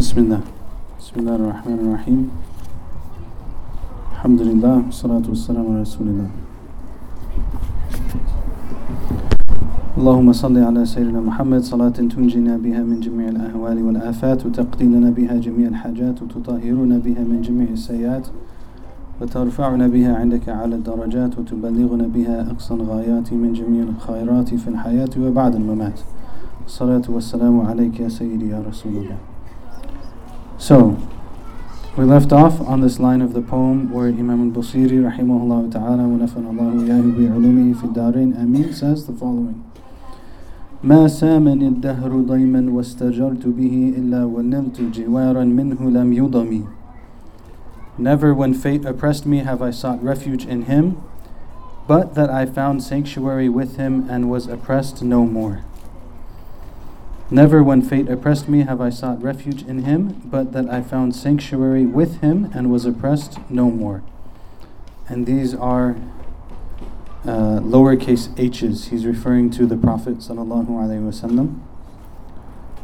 بسم الله. بسم الله الرحمن الرحيم. الحمد لله والصلاة والسلام على رسول الله. اللهم صل على سيدنا محمد. صلاة تنجينا بها من جميع الأهوال والآفات وتقضي لنا بها جميع الحاجات وتطهرنا بها من جميع السيئات وترفعنا بها عندك على الدرجات وتبلغنا بها أقصى الغايات من جميع الخيرات في الحياة وبعد الممات. الصلاة والسلام عليك يا سيدي يا رسول الله. So, we left off on this line of the poem where Imam al-Busiri rahimahullah ta'ala wa nafana Allahu bi ulumihi fi darin amin says the following ما سامني الدهر ضيما واستجرت به إلا ونلت جوارا منه لم يضمي Never when fate oppressed me have I sought refuge in him, but that I found sanctuary with him and was oppressed no more. Never when fate oppressed me have I sought refuge in him, but that I found sanctuary with him and was oppressed no more. And these are uh, lowercase h's. He's referring to the Prophet wasallam.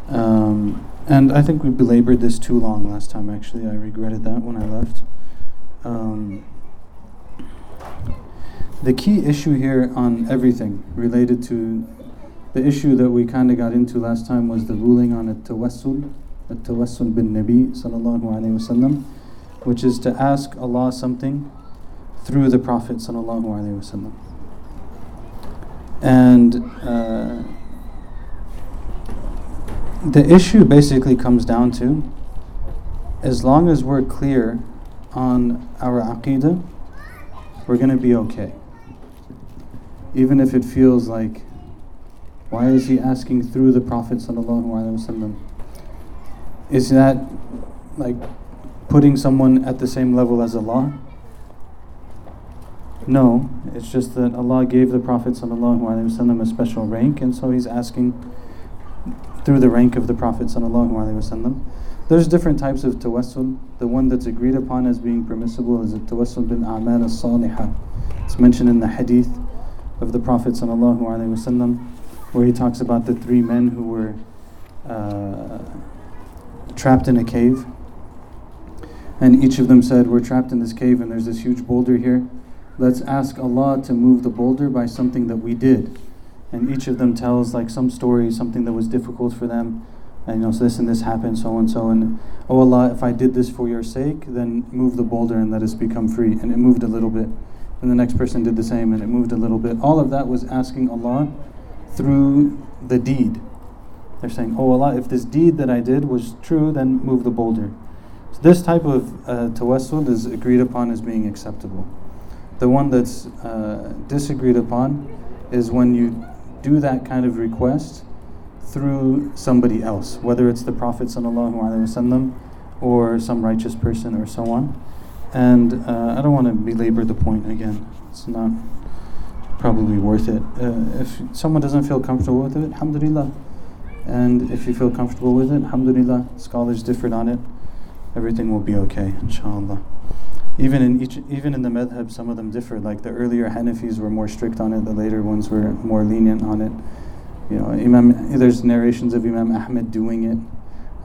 Um, and I think we belabored this too long last time. Actually, I regretted that when I left. Um, the key issue here on everything related to the issue that we kind of got into last time was the ruling on at-tawassul, at-tawassul bin Nabi sallallahu alaihi wasallam, which is to ask Allah something through the Prophet sallallahu alaihi wasallam. And uh, the issue basically comes down to as long as we're clear on our aqidah, we're going to be okay. Even if it feels like, why is he asking through the Prophet? Is that like putting someone at the same level as Allah? No, it's just that Allah gave the Prophet ﷺ a special rank, and so He's asking through the rank of the Prophet ﷺ. There's different types of tawassul. The one that's agreed upon as being permissible is a tawassul bil a'mal as salihah. It's mentioned in the hadith of the Prophet ﷺ, where he talks about the three men who were uh, trapped in a cave. And each of them said, We're trapped in this cave, and there's this huge boulder here. Let's ask Allah to move the boulder by something that we did and each of them tells like some story, something that was difficult for them. And you know, so this and this happened, so and so. And oh Allah, if I did this for your sake, then move the boulder and let us become free. And it moved a little bit. And the next person did the same and it moved a little bit. All of that was asking Allah through the deed. They're saying, Oh Allah, if this deed that I did was true, then move the boulder. So this type of uh, tawassul is agreed upon as being acceptable. The one that's uh, disagreed upon is when you do that kind of request through somebody else, whether it's the Prophet ﷺ or some righteous person or so on. And uh, I don't want to belabor the point again. It's not probably worth it. Uh, if someone doesn't feel comfortable with it, alhamdulillah. And if you feel comfortable with it, alhamdulillah, scholars differed on it. Everything will be okay, inshallah even in each even in the madhab some of them differ like the earlier Hanafis were more strict on it the later ones were more lenient on it you know Imam there's narrations of Imam Ahmed doing it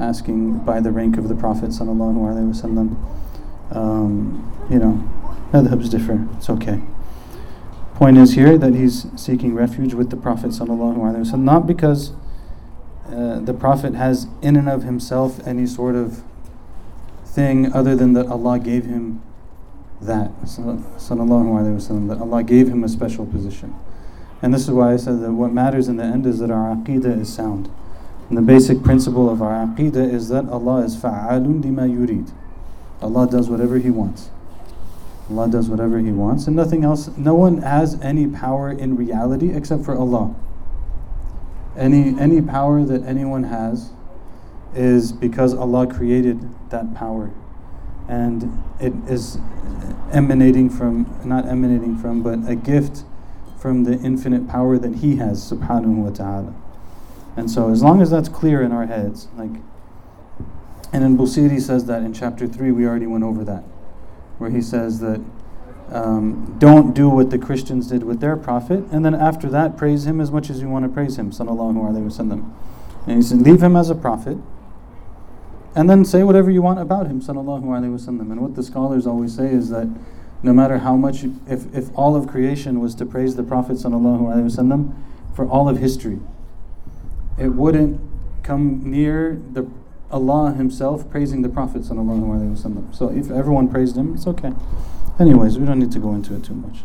asking by the rank of the Prophet sallallahu alaihi wasallam um, you know madhabs differ it's okay point is here that he's seeking refuge with the Prophet wasallam not because uh, the Prophet has in and of himself any sort of thing other than that Allah gave him that, that Allah gave him a special position. And this is why I said that what matters in the end is that our aqidah is sound. And the basic principle of our aqidah is that Allah is fa'alun lima yurid. Allah does whatever He wants. Allah does whatever He wants, and nothing else. No one has any power in reality except for Allah. Any any power that anyone has is because Allah created that power and it is emanating from, not emanating from, but a gift from the infinite power that He has, subhanahu wa ta'ala. And so, as long as that's clear in our heads, like, and then Busiri says that in chapter 3, we already went over that, where he says that um, don't do what the Christians did with their prophet, and then after that, praise him as much as you want to praise him, sallallahu alayhi wasallam. And he said, leave him as a prophet, and then say whatever you want about him, sallallahu alaihi wasallam. And what the scholars always say is that no matter how much, if, if all of creation was to praise the Prophet sallallahu alaihi wasallam for all of history, it wouldn't come near the Allah Himself praising the Prophet. So if everyone praised him, it's okay. Anyways, we don't need to go into it too much.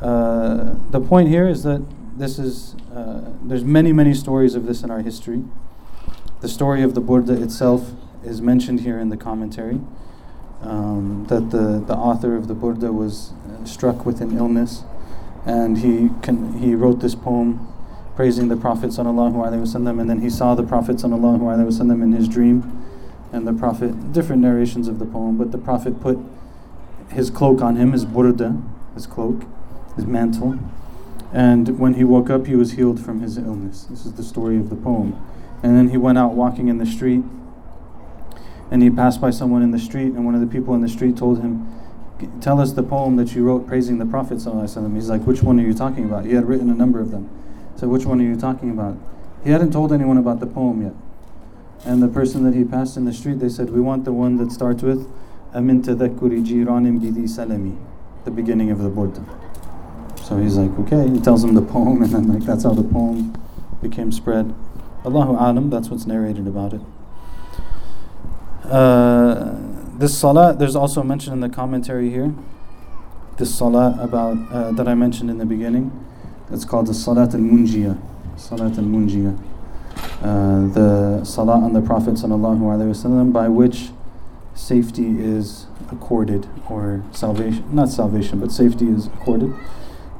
Uh, the point here is that this is uh, there's many many stories of this in our history. The story of the Burda itself is mentioned here in the commentary. Um, that the, the author of the Burda was uh, struck with an illness, and he can, he wrote this poem praising the Prophet wasallam, and then he saw the Prophet wasallam in his dream, and the Prophet different narrations of the poem, but the Prophet put his cloak on him, his burda, his cloak, his mantle, and when he woke up, he was healed from his illness. This is the story of the poem. And then he went out walking in the street, and he passed by someone in the street, and one of the people in the street told him, Tell us the poem that you wrote praising the Prophet. He's like, Which one are you talking about? He had written a number of them. So, which one are you talking about? He hadn't told anyone about the poem yet. And the person that he passed in the street, they said, We want the one that starts with, Amin tadhakkuri jiranim bidi salami, the beginning of the Burda. So he's like, okay. He tells him the poem, and then like that's how the poem became spread. Allahu alam, that's what's narrated about it. Uh, this salah, there's also mentioned in the commentary here. This salah about uh, that I mentioned in the beginning. It's called the Salat al Munjia. Salat al Munjia. Uh, the salah on the Prophet wasallam by which safety is accorded or salvation, not salvation, but safety is accorded.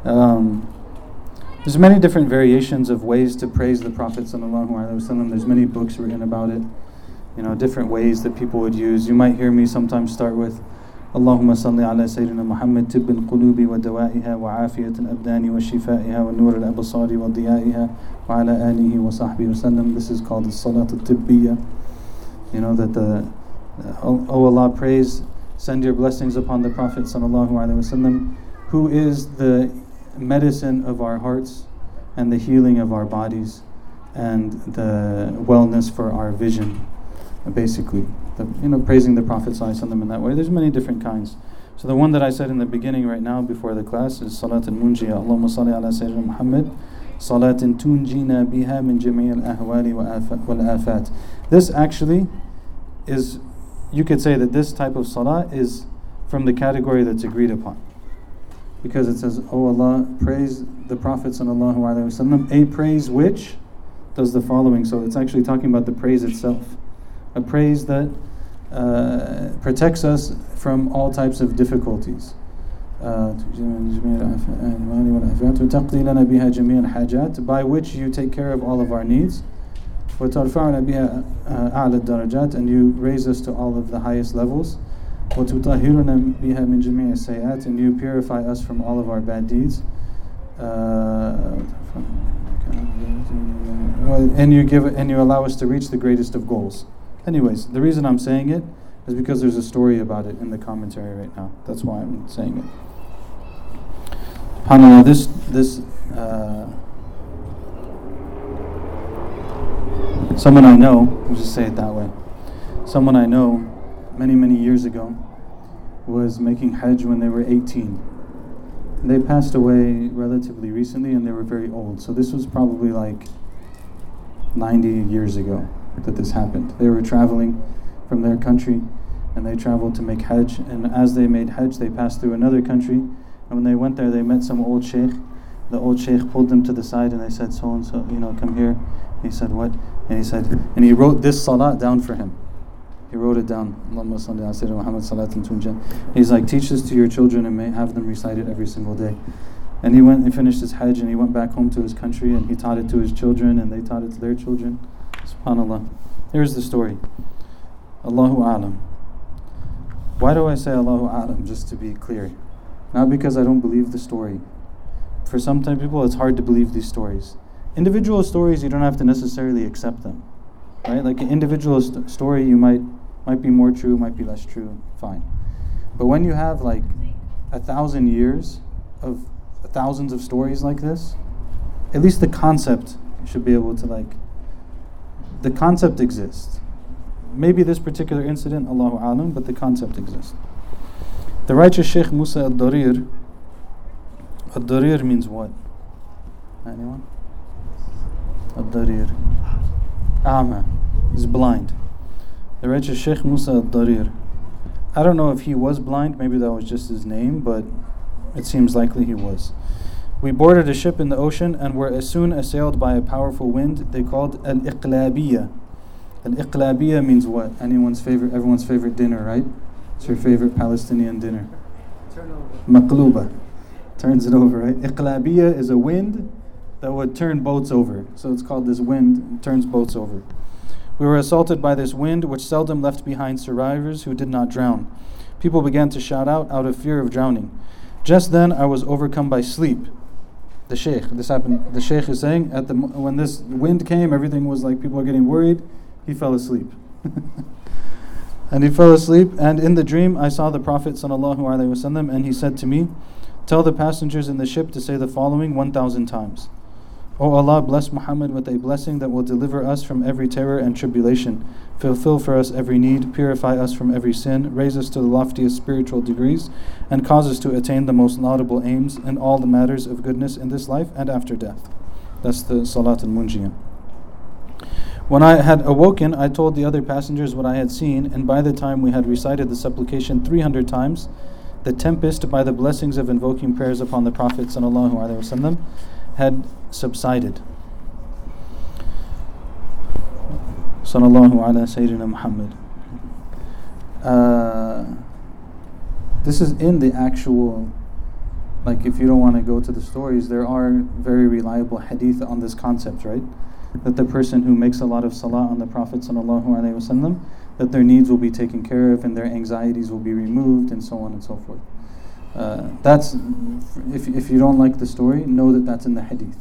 Um, there's many different variations of ways to praise the Prophet. There's many books written about it. You know, different ways that people would use. You might hear me sometimes start with اللهم صل على سيدنا محمد طب القلوب ودوائها وعافية الأبدان وشفائها ونور الأبصار وضيائها وعلى آله وصحبه وسلم This is called the Salat al-Tibbiyya You know that the Oh Allah praise send your blessings upon the Prophet sallallahu alaihi wasallam who is the medicine of our hearts and the healing of our bodies and the wellness for our vision, basically. The, you know, praising the Prophet ﷺ in that way. There's many different kinds. So the one that I said in the beginning right now before the class is Salat al-Munjiya. Allahumma salli ala Sayyidina Muhammad. Salat tunjina biha min jami' al-ahwali wal-afat. This actually is, you could say that this type of salah is from the category that's agreed upon because it says, "Oh Allah, praise the Prophet sallallahu alaihi wasallam." A praise which does the following. So it's actually talking about the praise itself, a praise that uh, protects us from all types of difficulties. by which you take care of all of our needs and you raise us to all of the highest levels. and you purify us from all of our bad deeds. Uh, and you give and you allow us to reach the greatest of goals. Anyways, the reason I'm saying it is because there's a story about it in the commentary right now. That's why I'm saying it. SubhanAllah, this this uh, someone I know, I'll just say it that way. Someone I know many, many years ago was making Hajj when they were 18. They passed away relatively recently and they were very old. So this was probably like 90 years ago that this happened. They were traveling from their country and they traveled to make Hajj. And as they made Hajj, they passed through another country. And when they went there, they met some old sheikh. The old sheikh pulled them to the side and they said, So and so, you know, come here. He said, What? And he said, and he wrote this salat down for him. He wrote it down. He's like, teach this to your children and may have them recite it every single day. And he went and finished his Hajj and he went back home to his country and he taught it to his children and they taught it to their children. SubhanAllah. Here's the story. Allahu Alam. Why do I say Allahu Alam? Just to be clear. Not because I don't believe the story. For some type people, it's hard to believe these stories. Individual stories, you don't have to necessarily accept them. Right? Like an individual st- story, you might might be more true, might be less true, fine. But when you have like a thousand years of thousands of stories like this, at least the concept should be able to like the concept exists. Maybe this particular incident, Allahu Alam, but the concept exists. The righteous Sheikh Musa al-Darir, al-Darir means what? Anyone? Al-Darir. Ah, Ama. He's blind. The righteous Sheikh Musa al-Darir. I don't know if he was blind, maybe that was just his name, but it seems likely he was. We boarded a ship in the ocean and were as soon assailed by a powerful wind they called al iqlabiyah. Al iqlabiyah means what? Anyone's favorite, everyone's favorite dinner, right? It's your favorite Palestinian dinner. Maqluba. Turns it over, right? Iqlabiyah is a wind that would turn boats over. So it's called this wind turns boats over. We were assaulted by this wind, which seldom left behind survivors who did not drown. People began to shout out out of fear of drowning. Just then, I was overcome by sleep. The sheikh, this happened. The sheikh is saying, at the when this wind came, everything was like people are getting worried. He fell asleep, and he fell asleep. And in the dream, I saw the Prophet sallallahu alaihi wasallam, and he said to me, "Tell the passengers in the ship to say the following one thousand times." O Allah, bless Muhammad with a blessing that will deliver us from every terror and tribulation. Fulfill for us every need, purify us from every sin, raise us to the loftiest spiritual degrees, and cause us to attain the most laudable aims in all the matters of goodness in this life and after death. That's the Salat al Munjiyah. When I had awoken, I told the other passengers what I had seen, and by the time we had recited the supplication 300 times, the tempest, by the blessings of invoking prayers upon the Prophet ﷺ, had subsided. Sallallahu ala Sayyidina Muhammad. Uh, this is in the actual, like if you don't want to go to the stories, there are very reliable hadith on this concept, right? That the person who makes a lot of salah on the Prophet sallallahu alaihi wasallam, that their needs will be taken care of and their anxieties will be removed and so on and so forth. Uh, that's if, if you don't like the story, know that that's in the hadith.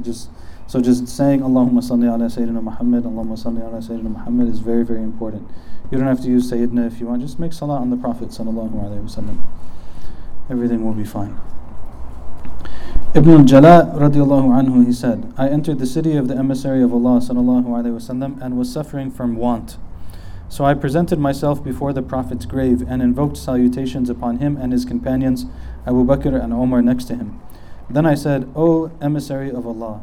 Just so just saying Allahumma salli ala Sayyidina Muhammad, Allahumma salli ala Sayyidina Muhammad is very very important. You don't have to use Sayyidina if you want. Just make salah on the Prophet sallallahu alaihi wasallam. Everything will be fine. Ibn al-Jala radiallahu anhu he said, I entered the city of the emissary of Allah sallallahu alaihi wasallam and was suffering from want. So I presented myself before the Prophet's grave and invoked salutations upon him and his companions, Abu Bakr and Omar next to him. Then I said, O emissary of Allah,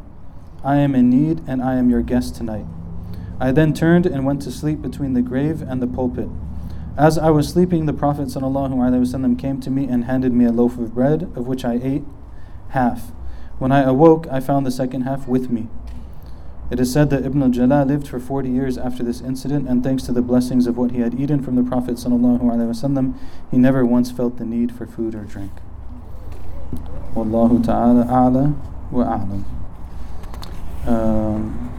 I am in need and I am your guest tonight. I then turned and went to sleep between the grave and the pulpit. As I was sleeping, the Prophet ﷺ came to me and handed me a loaf of bread, of which I ate half. When I awoke, I found the second half with me. It is said that Ibn al-Jala lived for 40 years after this incident, and thanks to the blessings of what he had eaten from the Prophet ﷺ, he never once felt the need for food or drink. Wallahu ta'ala a'la wa a'lam. Um,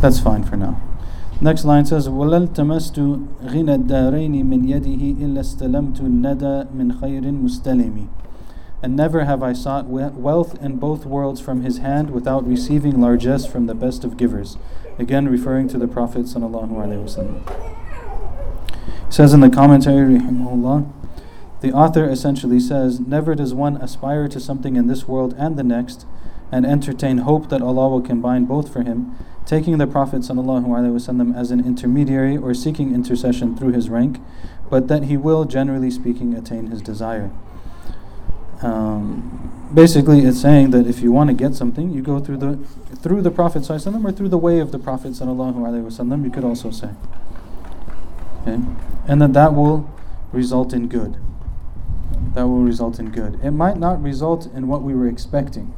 that's fine for now. Next line says, وَلَلْ تَمَسْتُ غِنَى الدَّارَيْنِ مِنْ يَدِهِ إِلَّا اسْتَلَمْتُ النَّدَى مِنْ خَيْرٍ مُسْتَلِمِ And never have I sought wealth in both worlds from his hand without receiving largesse from the best of givers. Again, referring to the Prophet sallallahu alaihi wasallam. Says in the commentary, rahimahullah, the author essentially says, Never does one aspire to something in this world and the next and entertain hope that Allah will combine both for him, taking the Prophet ﷺ as an intermediary or seeking intercession through his rank, but that he will, generally speaking, attain his desire. Um, basically, it's saying that if you want to get something, you go through the through the Prophet ﷺ or through the way of the Prophet ﷺ, you could also say. Okay? And that that will result in good that will result in good. It might not result in what we were expecting,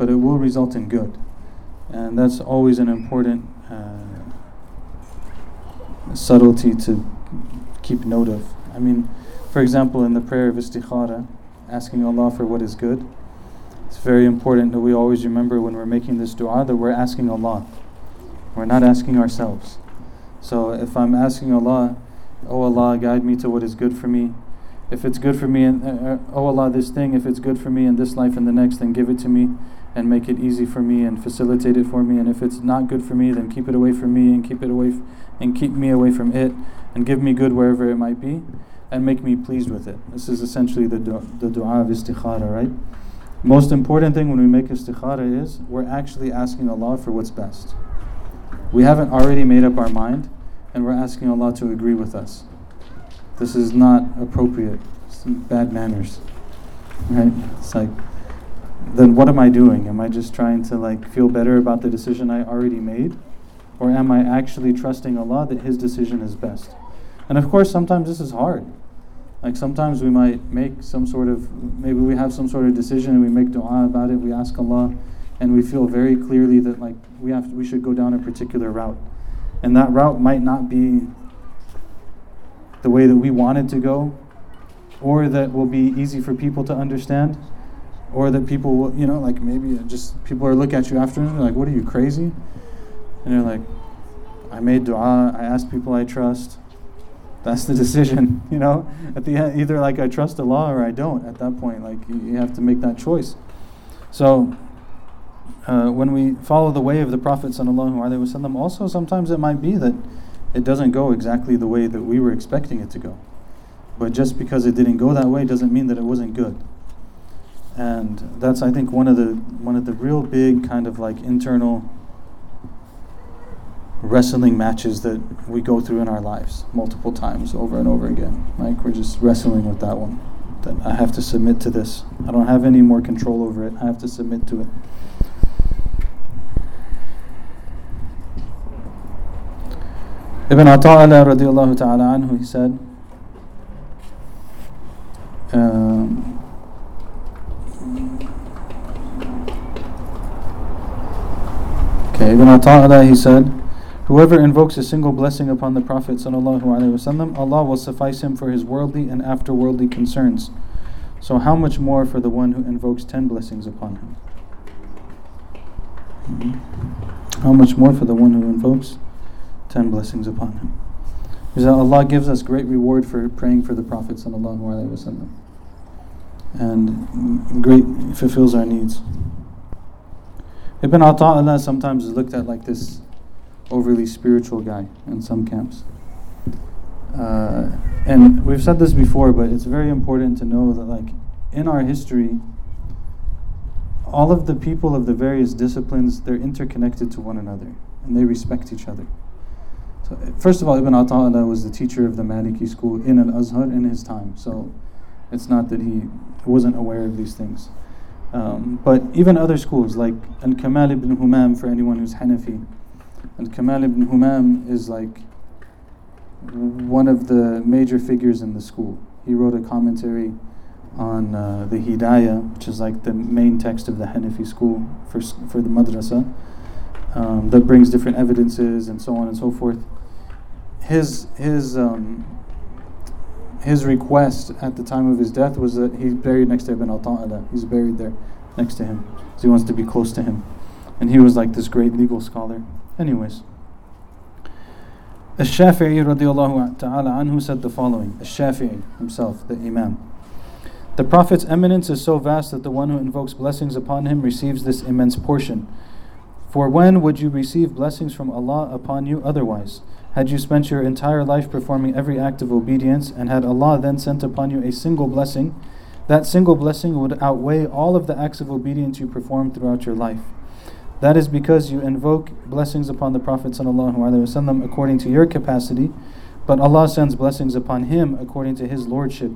but it will result in good. And that's always an important uh, subtlety to keep note of. I mean, for example, in the prayer of istikhara, asking Allah for what is good, it's very important that we always remember when we're making this dua that we're asking Allah. We're not asking ourselves. So if I'm asking Allah, Oh Allah, guide me to what is good for me, if it's good for me and uh, oh Allah this thing if it's good for me in this life and the next then give it to me and make it easy for me and facilitate it for me and if it's not good for me then keep it away from me and keep it away f- and keep me away from it and give me good wherever it might be and make me pleased with it this is essentially the du- the dua of istikhara right most important thing when we make istikhara is we're actually asking Allah for what's best We haven't already made up our mind, and we're asking Allah to agree with us. This is not appropriate. It's bad manners. Right? It's like, then what am I doing? Am I just trying to like feel better about the decision I already made? Or am I actually trusting Allah that His decision is best? And of course, sometimes this is hard. Like sometimes we might make some sort of, maybe we have some sort of decision and we make dua about it, we ask Allah, and we feel very clearly that like we have to, we should go down a particular route, and that route might not be the way that we wanted to go, or that will be easy for people to understand, or that people will, you know, like maybe just people are look at you after and like, what are you crazy? And you're like, I made dua, I asked people I trust. That's the decision, you know. At the end, either like I trust Allah or I don't. At that point, like you, have to make that choice. So uh, when we follow the way of the Prophet wasallam, also sometimes it might be that it doesn't go exactly the way that we were expecting it to go. But just because it didn't go that way doesn't mean that it wasn't good. And that's I think one of the one of the real big kind of like internal wrestling matches that we go through in our lives multiple times over and over again. Like we're just wrestling with that one. That I have to submit to this. I don't have any more control over it. I have to submit to it. Ibn Ata'Allah radiallahu ta'ala anhu, he said, um, okay, Ibn Ata'Allah, he said, Whoever invokes a single blessing upon the Prophet wasallam, Allah will suffice him for his worldly and after-worldly concerns. So how much more for the one who invokes ten blessings upon him? Mm-hmm. How much more for the one who invokes ten blessings upon him. Because Allah gives us great reward for praying for the Prophet wasallam, and great fulfills our needs. Ibn Ata'Allah sometimes is looked at like this overly spiritual guy in some camps. Uh, and we've said this before, but it's very important to know that, like, in our history, all of the people of the various disciplines, they're interconnected to one another and they respect each other. So, first of all, Ibn Ata'Allah was the teacher of the Maliki school in Al Azhar in his time. So it's not that he wasn't aware of these things. Um, but even other schools like Al Kamal ibn Humam, for anyone who's Hanafi, and Kamal ibn Humam is like one of the major figures in the school. He wrote a commentary on uh, the Hidayah, which is like the main text of the Hanafi school for, for the madrasa, um, that brings different evidences and so on and so forth his his um, his request at the time of his death was that he's buried next to Ibn Ata'Allah. He's buried there next to him. So he wants to be close to him. And he was like this great legal scholar. Anyways. Ash-Shafi'i radiallahu ta'ala anhu said the following. Ash-Shafi'i himself, the Imam. The Prophet's eminence is so vast that the one who invokes blessings upon him receives this immense portion. For when would you receive blessings from Allah upon you otherwise? Had you spent your entire life performing every act of obedience, and had Allah then sent upon you a single blessing, that single blessing would outweigh all of the acts of obedience you performed throughout your life. That is because you invoke blessings upon the Prophet ﷺ according to your capacity, but Allah sends blessings upon him according to his lordship.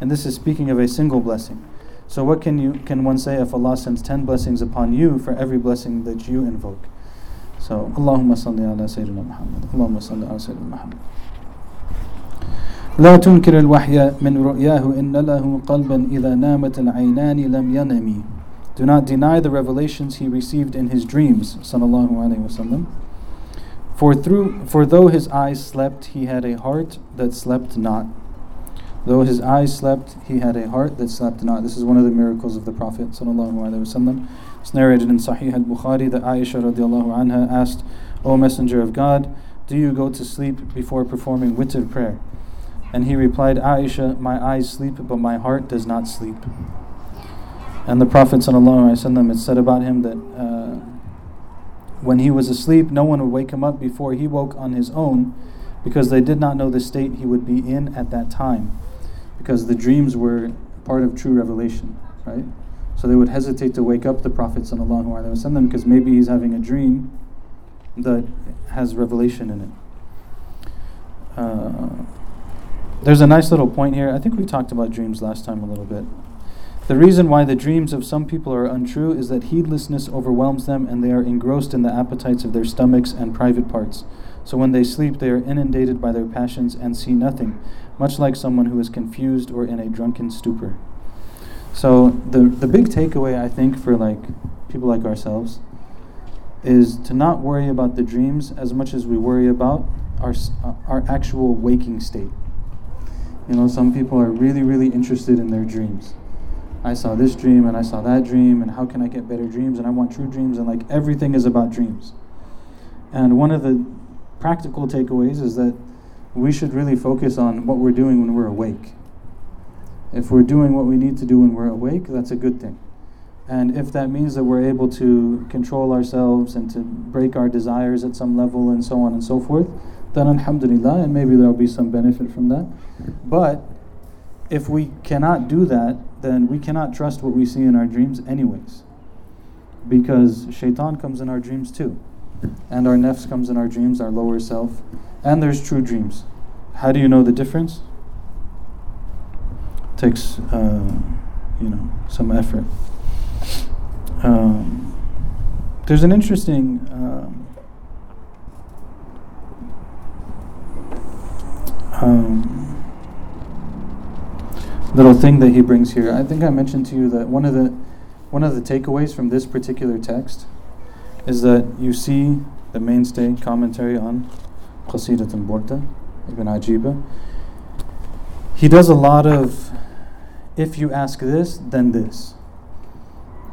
And this is speaking of a single blessing. So what can you can one say if Allah sends ten blessings upon you for every blessing that you invoke? So, Allahumma salli ala Sayyidina Muhammad. Allahumma salli ala Sayyidina Muhammad. لا تنكر الوحي من رؤياه إن له قلبا إذا نامت العينان لم ينمي Do not deny the revelations he received in his dreams sallallahu alaihi wasallam For through for though his eyes slept he had a heart that slept not Though his eyes slept he had a heart that slept not This is one of the miracles of the Prophet it's narrated in Sahih al Bukhari that Aisha radiallahu anha asked, O Messenger of God, do you go to sleep before performing witr prayer? And he replied, Aisha, my eyes sleep, but my heart does not sleep. And the Prophet had said about him that uh, when he was asleep, no one would wake him up before he woke on his own because they did not know the state he would be in at that time because the dreams were part of true revelation, right? So they would hesitate to wake up the Prophet because maybe he's having a dream that has revelation in it. Uh, there's a nice little point here. I think we talked about dreams last time a little bit. The reason why the dreams of some people are untrue is that heedlessness overwhelms them and they are engrossed in the appetites of their stomachs and private parts. So when they sleep, they are inundated by their passions and see nothing, much like someone who is confused or in a drunken stupor. So the the big takeaway I think for like people like ourselves is to not worry about the dreams as much as we worry about our uh, our actual waking state. You know, some people are really really interested in their dreams. I saw this dream and I saw that dream and how can I get better dreams and I want true dreams and like everything is about dreams. And one of the practical takeaways is that we should really focus on what we're doing when we're awake. If we're doing what we need to do when we're awake, that's a good thing. And if that means that we're able to control ourselves and to break our desires at some level and so on and so forth, then alhamdulillah, and maybe there'll be some benefit from that. But if we cannot do that, then we cannot trust what we see in our dreams, anyways. Because shaitan comes in our dreams too. And our nafs comes in our dreams, our lower self. And there's true dreams. How do you know the difference? It takes, uh, you know, some effort. Um, there's an interesting. Um, um, little thing that he brings here. I think I mentioned to you that one of the one of the takeaways from this particular text is that you see the mainstay commentary on Qasidat al-Burda, Ibn Ajiba. He does a lot of if you ask this, then this.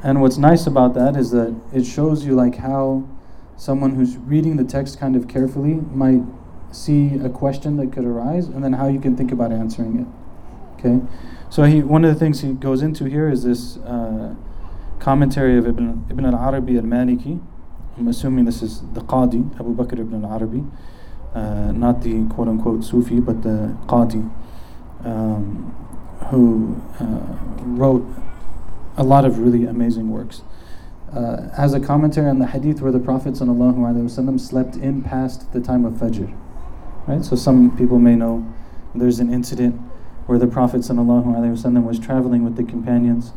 And what's nice about that is that it shows you like how someone who's reading the text kind of carefully might see a question that could arise and then how you can think about answering it. Okay? So he, one of the things he goes into here is this uh, commentary of Ibn, Ibn al-Arabi al-Maliki. I'm assuming this is the Qadi, Abu Bakr ibn al-Arabi, uh, not the quote-unquote Sufi, but the Qadi, um, who uh, wrote a lot of really amazing works. Uh, has a commentary on the hadith where the Prophet ﷺ slept in past the time of Fajr. Right? So some people may know there's an incident where the Prophet was traveling with the companions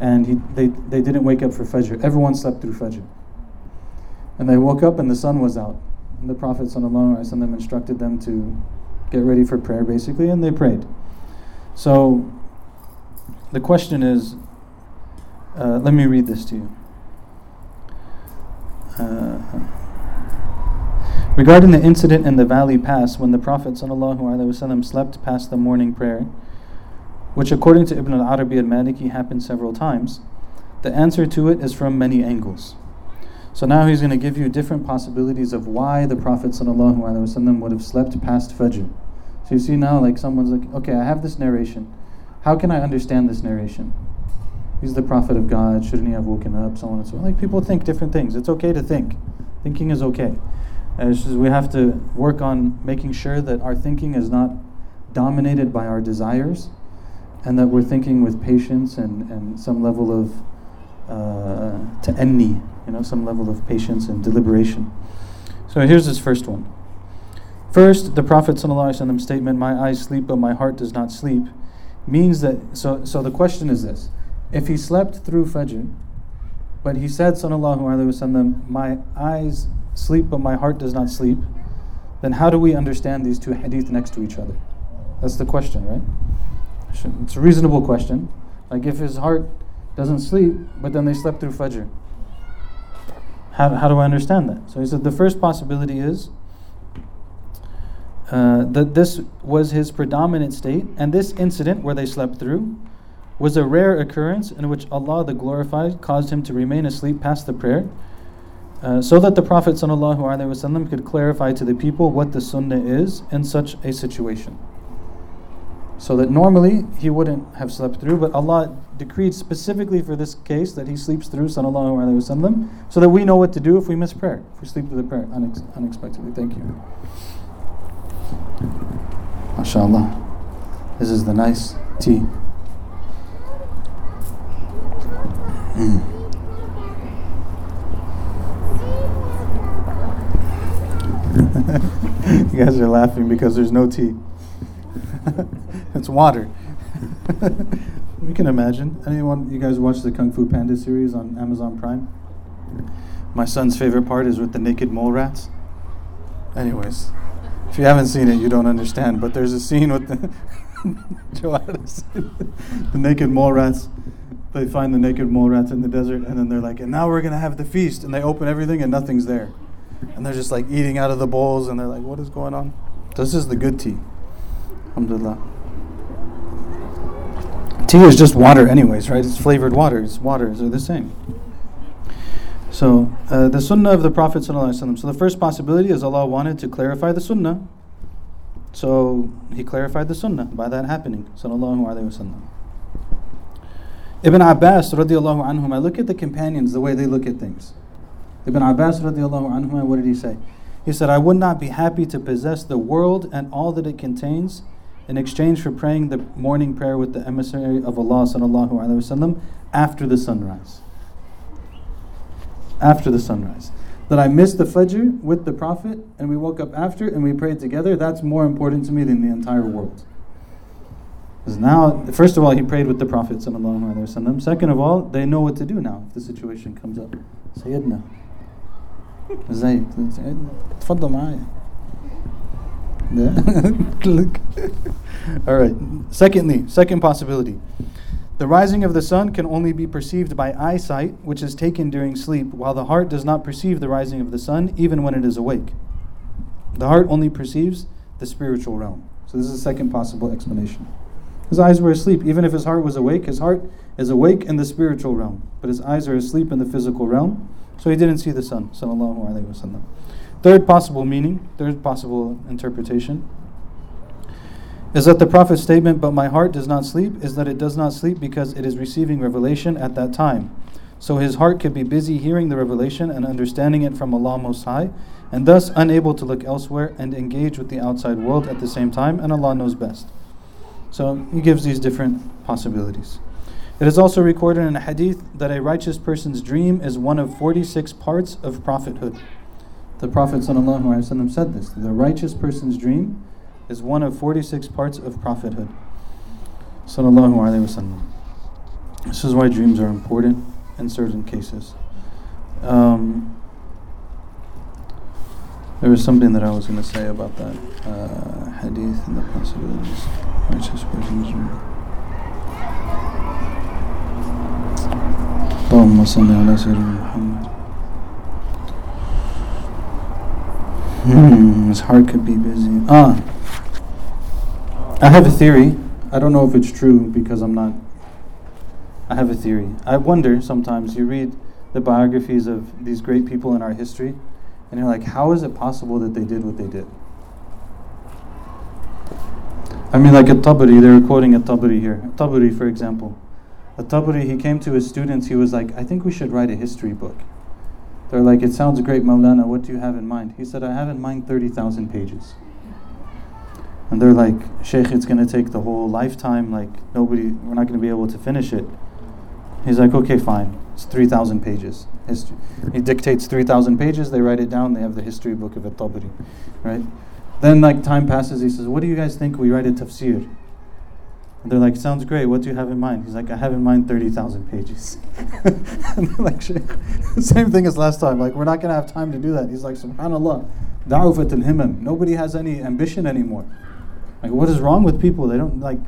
and he, they, they didn't wake up for Fajr. Everyone slept through Fajr. And they woke up and the sun was out. And the Prophet ﷺ instructed them to get ready for prayer basically, and they prayed. So the question is uh, let me read this to you. Uh, Regarding the incident in the valley pass when the Prophet ﷺ slept past the morning prayer, which according to Ibn al-Arabi al-Maliki happened several times, the answer to it is from many angles. So now he's going to give you different possibilities of why the Prophet ﷺ would have slept past Fajr. So you see now, like someone's like, okay, I have this narration. How can I understand this narration? He's the Prophet of God. Shouldn't he have woken up? So on and so on. Like people think different things. It's okay to think. Thinking is okay. Uh, just we have to work on making sure that our thinking is not dominated by our desires and that we're thinking with patience and, and some level of uh, ta'anni, you know, some level of patience and deliberation. So here's this first one. First, the Prophet ﷺ statement, My eyes sleep, but my heart does not sleep, means that. So, so the question is this If he slept through Fajr, but he said, Wasallam, My eyes sleep but my heart does not sleep, then how do we understand these two hadith next to each other? That's the question, right? It's a reasonable question. Like if his heart doesn't sleep, but then they slept through Fajr. How, how do I understand that? So he said the first possibility is uh, that this was his predominant state, and this incident where they slept through was a rare occurrence in which Allah the Glorified caused him to remain asleep past the prayer uh, so that the Prophet could clarify to the people what the sunnah is in such a situation. So that normally he wouldn't have slept through, but Allah decreed specifically for this case that he sleeps through, sallallahu alayhi wasallam, so that we know what to do if we miss prayer, if we sleep through the prayer unex- unexpectedly. Thank you. MashaAllah. This is the nice tea. Mm. you guys are laughing because there's no tea. it's water. we can imagine. Anyone, you guys watch the Kung Fu Panda series on Amazon Prime? My son's favorite part is with the naked mole rats. Anyways, if you haven't seen it, you don't understand. But there's a scene with the the naked mole rats. They find the naked mole rats in the desert, and then they're like, "And now we're gonna have the feast." And they open everything, and nothing's there. And they're just like eating out of the bowls, and they're like, "What is going on?" This is the good tea. Alhamdulillah. Tea is just water, anyways, right? It's flavored water. It's waters They're the same. So, uh, the sunnah of the Prophet. So, the first possibility is Allah wanted to clarify the sunnah. So, He clarified the sunnah by that happening. Sallallahu Alaihi Wasallam. Ibn Abbas, radiallahu anhum, I look at the companions, the way they look at things. Ibn Abbas, radiallahu anhum, what did he say? He said, I would not be happy to possess the world and all that it contains in exchange for praying the morning prayer with the emissary of Allah sallallahu alaihi wasallam after the sunrise after the sunrise. That I missed the Fajr with the Prophet and we woke up after and we prayed together, that's more important to me than the entire world. Because now, first of all, he prayed with the Prophet. ﷺ. Second of all, they know what to do now if the situation comes up. Sayyidina. Zayd. تفضل معايا. All right. Secondly, second possibility. The rising of the sun can only be perceived by eyesight, which is taken during sleep, while the heart does not perceive the rising of the sun even when it is awake. The heart only perceives the spiritual realm. So, this is a second possible explanation. His eyes were asleep. Even if his heart was awake, his heart is awake in the spiritual realm, but his eyes are asleep in the physical realm, so he didn't see the sun. Third possible meaning, third possible interpretation is that the Prophet's statement, but my heart does not sleep, is that it does not sleep because it is receiving revelation at that time. So his heart could be busy hearing the revelation and understanding it from Allah Most High, and thus unable to look elsewhere and engage with the outside world at the same time, and Allah knows best. So he gives these different possibilities. It is also recorded in a hadith that a righteous person's dream is one of 46 parts of prophethood. The Prophet ﷺ said this the righteous person's dream is one of 46 parts of prophethood. Sallallahu Alaihi Wasallam. This is why dreams are important in certain cases. Um, there was something that I was going to say about that uh, hadith and the possibilities. Righteous person's dream. اللهم صل على سيدنا محمد Hmm, his heart could be busy. Ah, I have a theory. I don't know if it's true because I'm not. I have a theory. I wonder sometimes you read the biographies of these great people in our history, and you're like, how is it possible that they did what they did? I mean, like at Tabari, they were quoting at Tabari here. Tabari, for example. At Tabari, he came to his students, he was like, I think we should write a history book. They're like, it sounds great, Maulana, what do you have in mind? He said, I have in mind 30,000 pages. And they're like, Sheikh, it's going to take the whole lifetime. Like, nobody, we're not going to be able to finish it. He's like, okay, fine. It's 3,000 pages. History. He dictates 3,000 pages. They write it down. They have the history book of At-Tabari, right? Then, like, time passes. He says, what do you guys think we write a tafsir? And they're like, sounds great. What do you have in mind? He's like, I have in mind 30,000 pages. and they're like, same thing as last time. Like, we're not going to have time to do that. He's like, subhanAllah, da'ufat al-himam. Nobody has any ambition anymore. Like, what is wrong with people? They don't like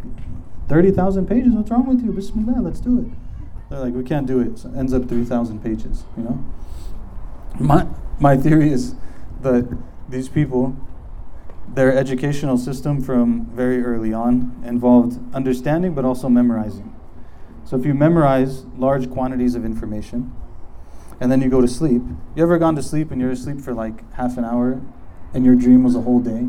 30,000 pages. What's wrong with you? Bismillah, let's do it. They're like, we can't do it. So it ends up 3,000 pages, you know? My, my theory is that these people, their educational system from very early on involved understanding but also memorizing. So if you memorize large quantities of information and then you go to sleep, you ever gone to sleep and you're asleep for like half an hour and your dream was a whole day?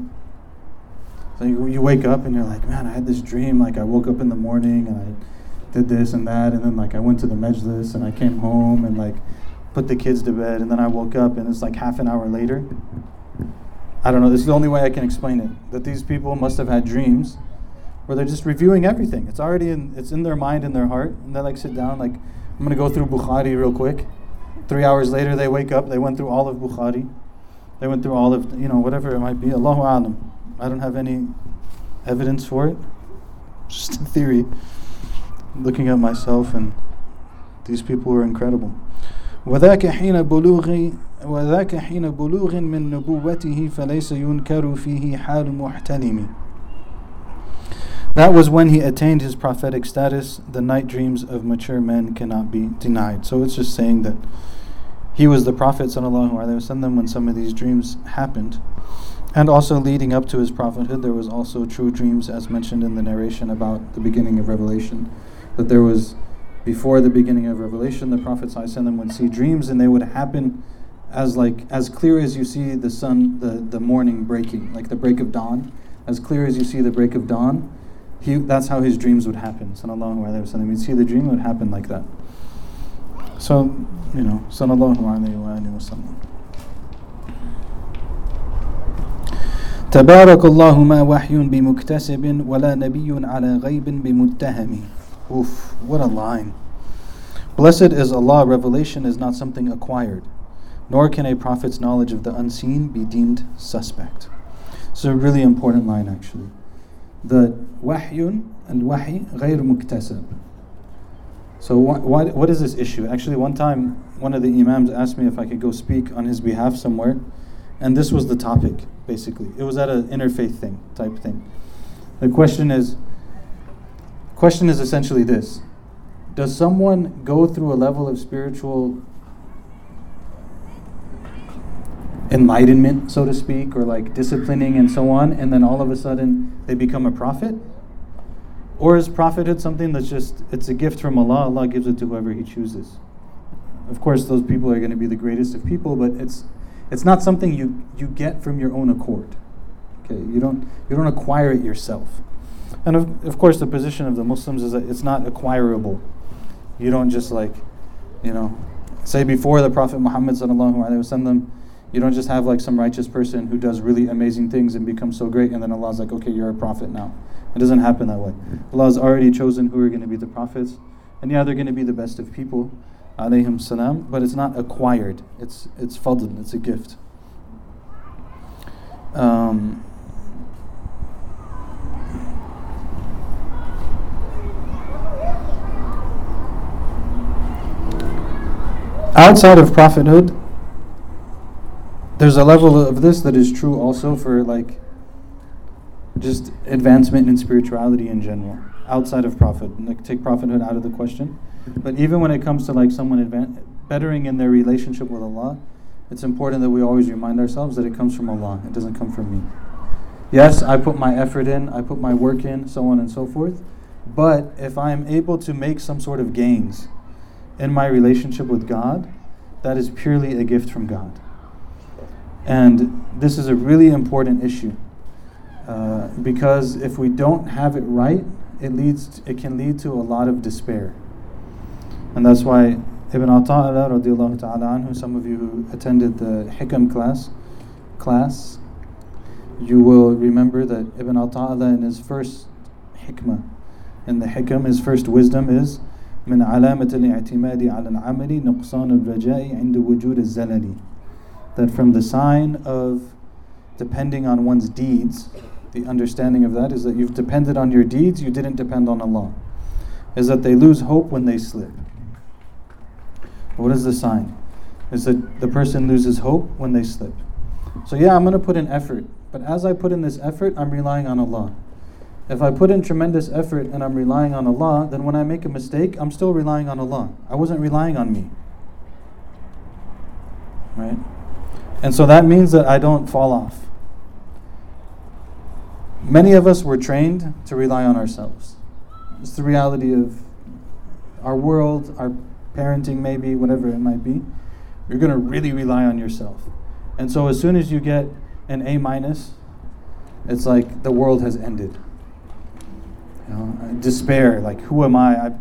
So you, you wake up and you're like, man, I had this dream. Like I woke up in the morning and I did this and that, and then like I went to the majlis and I came home and like put the kids to bed, and then I woke up and it's like half an hour later. I don't know. This is the only way I can explain it. That these people must have had dreams where they're just reviewing everything. It's already in, it's in their mind and their heart, and they like sit down like, I'm gonna go through Bukhari real quick. Three hours later, they wake up. They went through all of Bukhari They went through all of, you know, whatever it might be. Allahu alam. I don't have any evidence for it. Just a theory. Looking at myself and these people were incredible. وذاك حين بلوغ وذاك حين بلوغ من نبوته فليس ينكر فيه حال محتلم That was when he attained his prophetic status. The night dreams of mature men cannot be denied. So it's just saying that he was the Prophet وسلم, when some of these dreams happened. And also leading up to his prophethood, there was also true dreams, as mentioned in the narration about the beginning of Revelation. That there was, before the beginning of Revelation, the Prophet ﷺ would see dreams and they would happen as like as clear as you see the sun, the, the morning breaking, like the break of dawn. As clear as you see the break of dawn, he, that's how his dreams would happen. Sallallahu alayhi wa sallam. You'd see the dream, it would happen like that. So, you know, sallallahu alayhi wa sallam. تبارك الله ما وحي بمكتسب ولا نبي على غيب بمتهم Oof, what a line. Blessed is Allah, revelation is not something acquired, nor can a prophet's knowledge of the unseen be deemed suspect. It's a really important line actually. The wahyun and wahy غير مكتسب. So what, what, what is this issue? Actually, one time, one of the imams asked me if I could go speak on his behalf somewhere, and this was the topic, basically. It was at an interfaith thing, type thing. The question is, question is essentially this. Does someone go through a level of spiritual enlightenment, so to speak, or like disciplining and so on, and then all of a sudden they become a prophet? Or is prophethood something that's just, it's a gift from Allah, Allah gives it to whoever He chooses? Of course, those people are going to be the greatest of people, but it's, it's not something you, you get from your own accord. Okay, you don't, you don't acquire it yourself. And of, of course, the position of the Muslims is that it's not acquirable. You don't just like, you know, say before the Prophet Muhammad sallallahu alaihi wasallam, you don't just have like some righteous person who does really amazing things and becomes so great, and then Allah's like, okay, you're a prophet now. It doesn't happen that way. Allah has already chosen who are going to be the prophets. And yeah, they're going to be the best of people, alayhim salam, but it's not acquired. It's, it's fadl, it's a gift. Um, outside of prophethood, there's a level of this that is true also for like just advancement in spirituality in general, outside of prophet. Like take prophethood out of the question. But even when it comes to like someone advan- bettering in their relationship with Allah, it's important that we always remind ourselves that it comes from Allah. It doesn't come from me. Yes, I put my effort in, I put my work in, so on and so forth. But if I am able to make some sort of gains in my relationship with God, that is purely a gift from God. And this is a really important issue uh, because if we don't have it right, it leads to, it can lead to a lot of despair. And that's why Ibn Ata'Allah radiallahu ta'ala anhu, some of you who attended the Hikam class, class, you will remember that Ibn Ata'Allah in his first hikmah, in the hikam, his first wisdom is من علامة الاعتماد على العمل نقصان الرجاء عند وجود الزلل that from the sign of depending on one's deeds the understanding of that is that you've depended on your deeds, you didn't depend on Allah. Is that they lose hope when they slip. What is the sign? Is that the person loses hope when they slip. So, yeah, I'm going to put in effort, but as I put in this effort, I'm relying on Allah. If I put in tremendous effort and I'm relying on Allah, then when I make a mistake, I'm still relying on Allah. I wasn't relying on me. Right? And so that means that I don't fall off. Many of us were trained to rely on ourselves. It's the reality of our world, our parenting, maybe, whatever it might be. You're going to really rely on yourself. And so as soon as you get an A minus, it's like the world has ended. You know, uh, despair, like, who am I? I?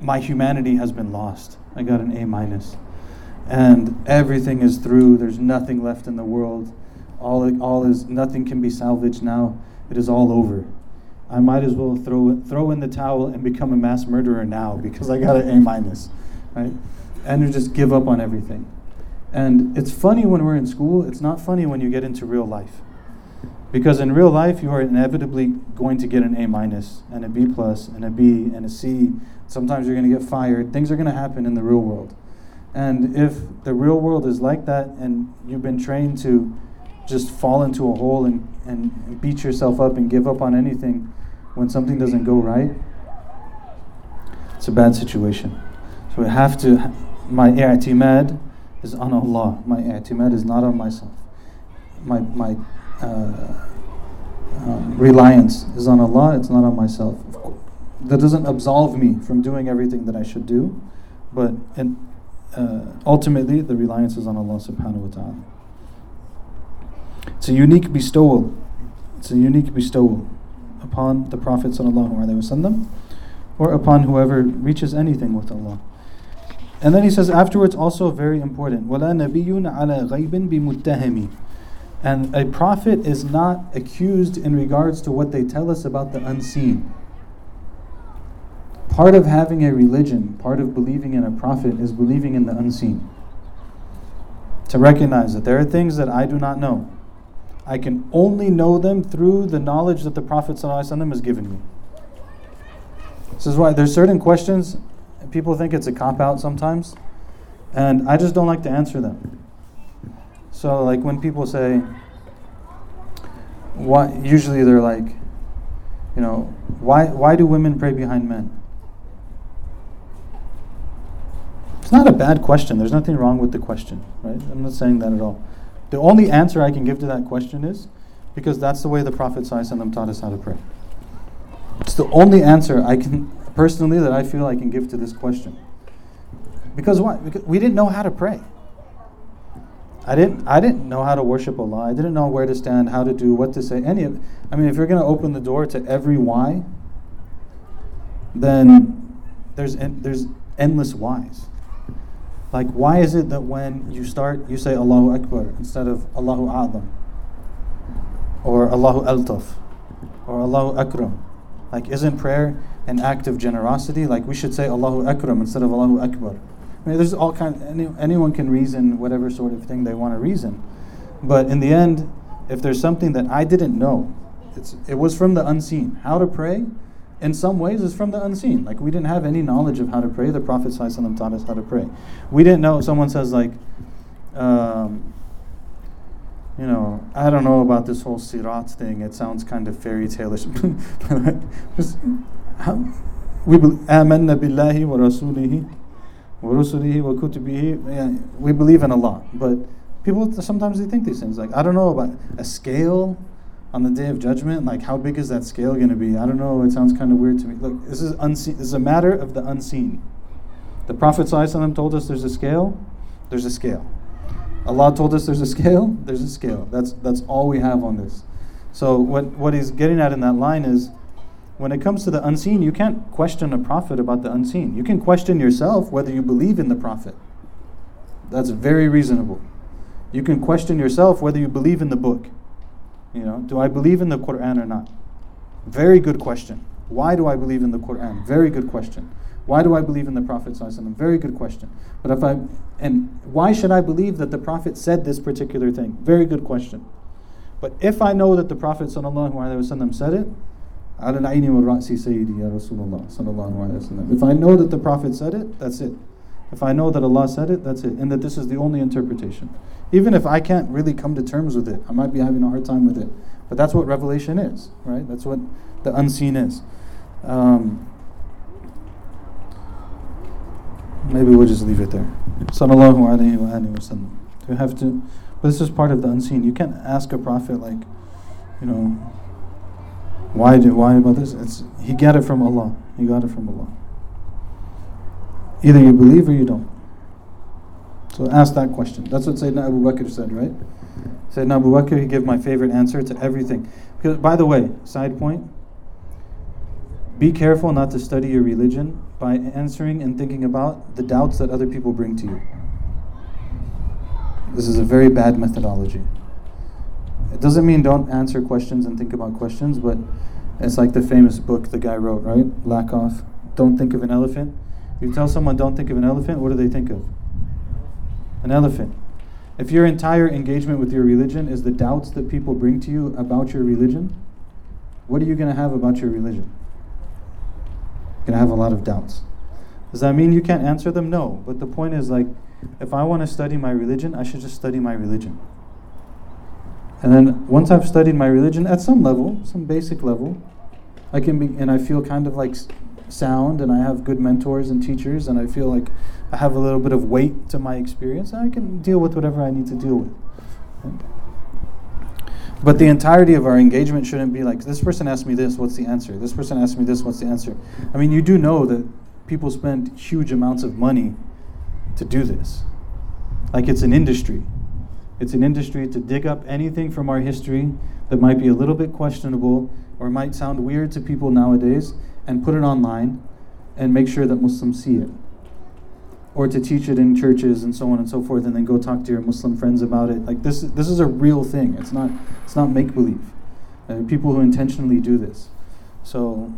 My humanity has been lost. I got an A minus. And everything is through. There's nothing left in the world. All, all is, nothing can be salvaged now. It is all over. I might as well throw throw in the towel and become a mass murderer now because I got an A minus, right? And you just give up on everything. And it's funny when we're in school, it's not funny when you get into real life. Because in real life, you are inevitably going to get an A minus and a B plus and a B and a C. Sometimes you're going to get fired. Things are going to happen in the real world. And if the real world is like that and you've been trained to just fall into a hole and, and beat yourself up and give up on anything when something doesn't go right, it's a bad situation. So we have to, my i'timad is on Allah. My i'timad is not on myself. My, my uh, um, reliance is on Allah, it's not on myself. That doesn't absolve me from doing everything that I should do, but in, uh, ultimately the reliance is on Allah subhanahu wa ta'ala. It's a unique bestowal. It's a unique bestowal upon the Prophet sallallahu alaihi wasallam or upon whoever reaches anything with Allah. And then he says afterwards, also very important, وَلَا نَبِيٌّ عَلَى غَيْبٍ بِمُتَّهَمِ And a prophet is not accused in regards to what they tell us about the unseen. Part of having a religion, part of believing in a prophet, is believing in the unseen. To recognize that there are things that I do not know. I can only know them through the knowledge that the Prophet ﷺ has given me. This is why there's certain questions people think it's a cop out sometimes, and I just don't like to answer them. So, like when people say, "Why?" Usually they're like, you know, why why do women pray behind men? It's not a bad question. There's nothing wrong with the question, right? I'm not saying that at all. The only answer I can give to that question is because that's the way the Prophet ﷺ taught us how to pray. It's the only answer I can personally that I feel I can give to this question. Because why? Because we didn't know how to pray. I didn't I didn't know how to worship Allah. I didn't know where to stand, how to do, what to say, any of I mean if you're going to open the door to every why, then there's en- there's endless whys. Like why is it that when you start you say Allahu Akbar instead of Allahu A'lam or Allahu Altaf or Allahu Akram? Like, isn't prayer an act of generosity? Like, we should say Allahu Akram instead of Allahu Akbar. I mean, there's all kind. Any, anyone can reason whatever sort of thing they want to reason, but in the end, if there's something that I didn't know, it's it was from the unseen. How to pray, in some ways is from the unseen. Like we didn't have any knowledge of how to pray. The Prophet taught us how to pray. We didn't know. Someone says like, um, you know, I don't know about this whole sirat thing. It sounds kind of fairy taleish. We amanna billahi wa rasulihi wa rusulihi wa kutubihi. We believe in Allah, but people sometimes they think these things like I don't know about a scale on the day of judgment. Like how big is that scale going to be? I don't know. It sounds kind of weird to me. Look, this is unseen. This is a matter of the unseen. The Prophet ﷺ told us there's a scale. There's a scale. Allah told us there's a scale, there's a scale. That's, that's all we have on this. So, what, what he's getting at in that line is when it comes to the unseen, you can't question a prophet about the unseen. You can question yourself whether you believe in the prophet. That's very reasonable. You can question yourself whether you believe in the book. You know, do I believe in the Quran or not? Very good question. Why do I believe in the Quran? Very good question. Why do I believe in the Prophet? Very good question. But if I and why should I believe that the Prophet said this particular thing? Very good question. But if I know that the Prophet said it, If I know that the Prophet said it, that's it. If I know that Allah said it, that's it. And that this is the only interpretation. Even if I can't really come to terms with it, I might be having a hard time with it. But that's what revelation is, right? That's what the unseen is. Um, Maybe we'll just leave it there. Sallallahu alayhi wa wasallam. You have to, but this is part of the unseen. You can't ask a prophet like, you know, why do why about this? It's he got it from Allah. He got it from Allah. Either you believe or you don't. So ask that question. That's what Sayyidina Abu Bakr said, right? Sayyidina Abu Bakr, he gave my favorite answer to everything. Because, by the way, side point, be careful not to study your religion by answering and thinking about the doubts that other people bring to you. This is a very bad methodology. It doesn't mean don't answer questions and think about questions, but it's like the famous book the guy wrote, right? Lakoff. Don't think of an elephant. You tell someone don't think of an elephant, what do they think of? An elephant. If your entire engagement with your religion is the doubts that people bring to you about your religion, what are you going to have about your religion? You're going to have a lot of doubts. Does that mean you can't answer them? No. But the point is like, if I want to study my religion, I should just study my religion. And then once I've studied my religion at some level, some basic level, I can be, and I feel kind of like sound, and I have good mentors and teachers, and I feel like I have a little bit of weight to my experience, and I can deal with whatever I need to deal with. But the entirety of our engagement shouldn't be like this person asked me this, what's the answer? This person asked me this, what's the answer? I mean, you do know that people spend huge amounts of money to do this. Like it's an industry. It's an industry to dig up anything from our history that might be a little bit questionable or might sound weird to people nowadays and put it online and make sure that Muslims see it. Or to teach it in churches and so on and so forth, and then go talk to your Muslim friends about it. Like this, this is a real thing. It's not, it's not make believe. Uh, people who intentionally do this. So,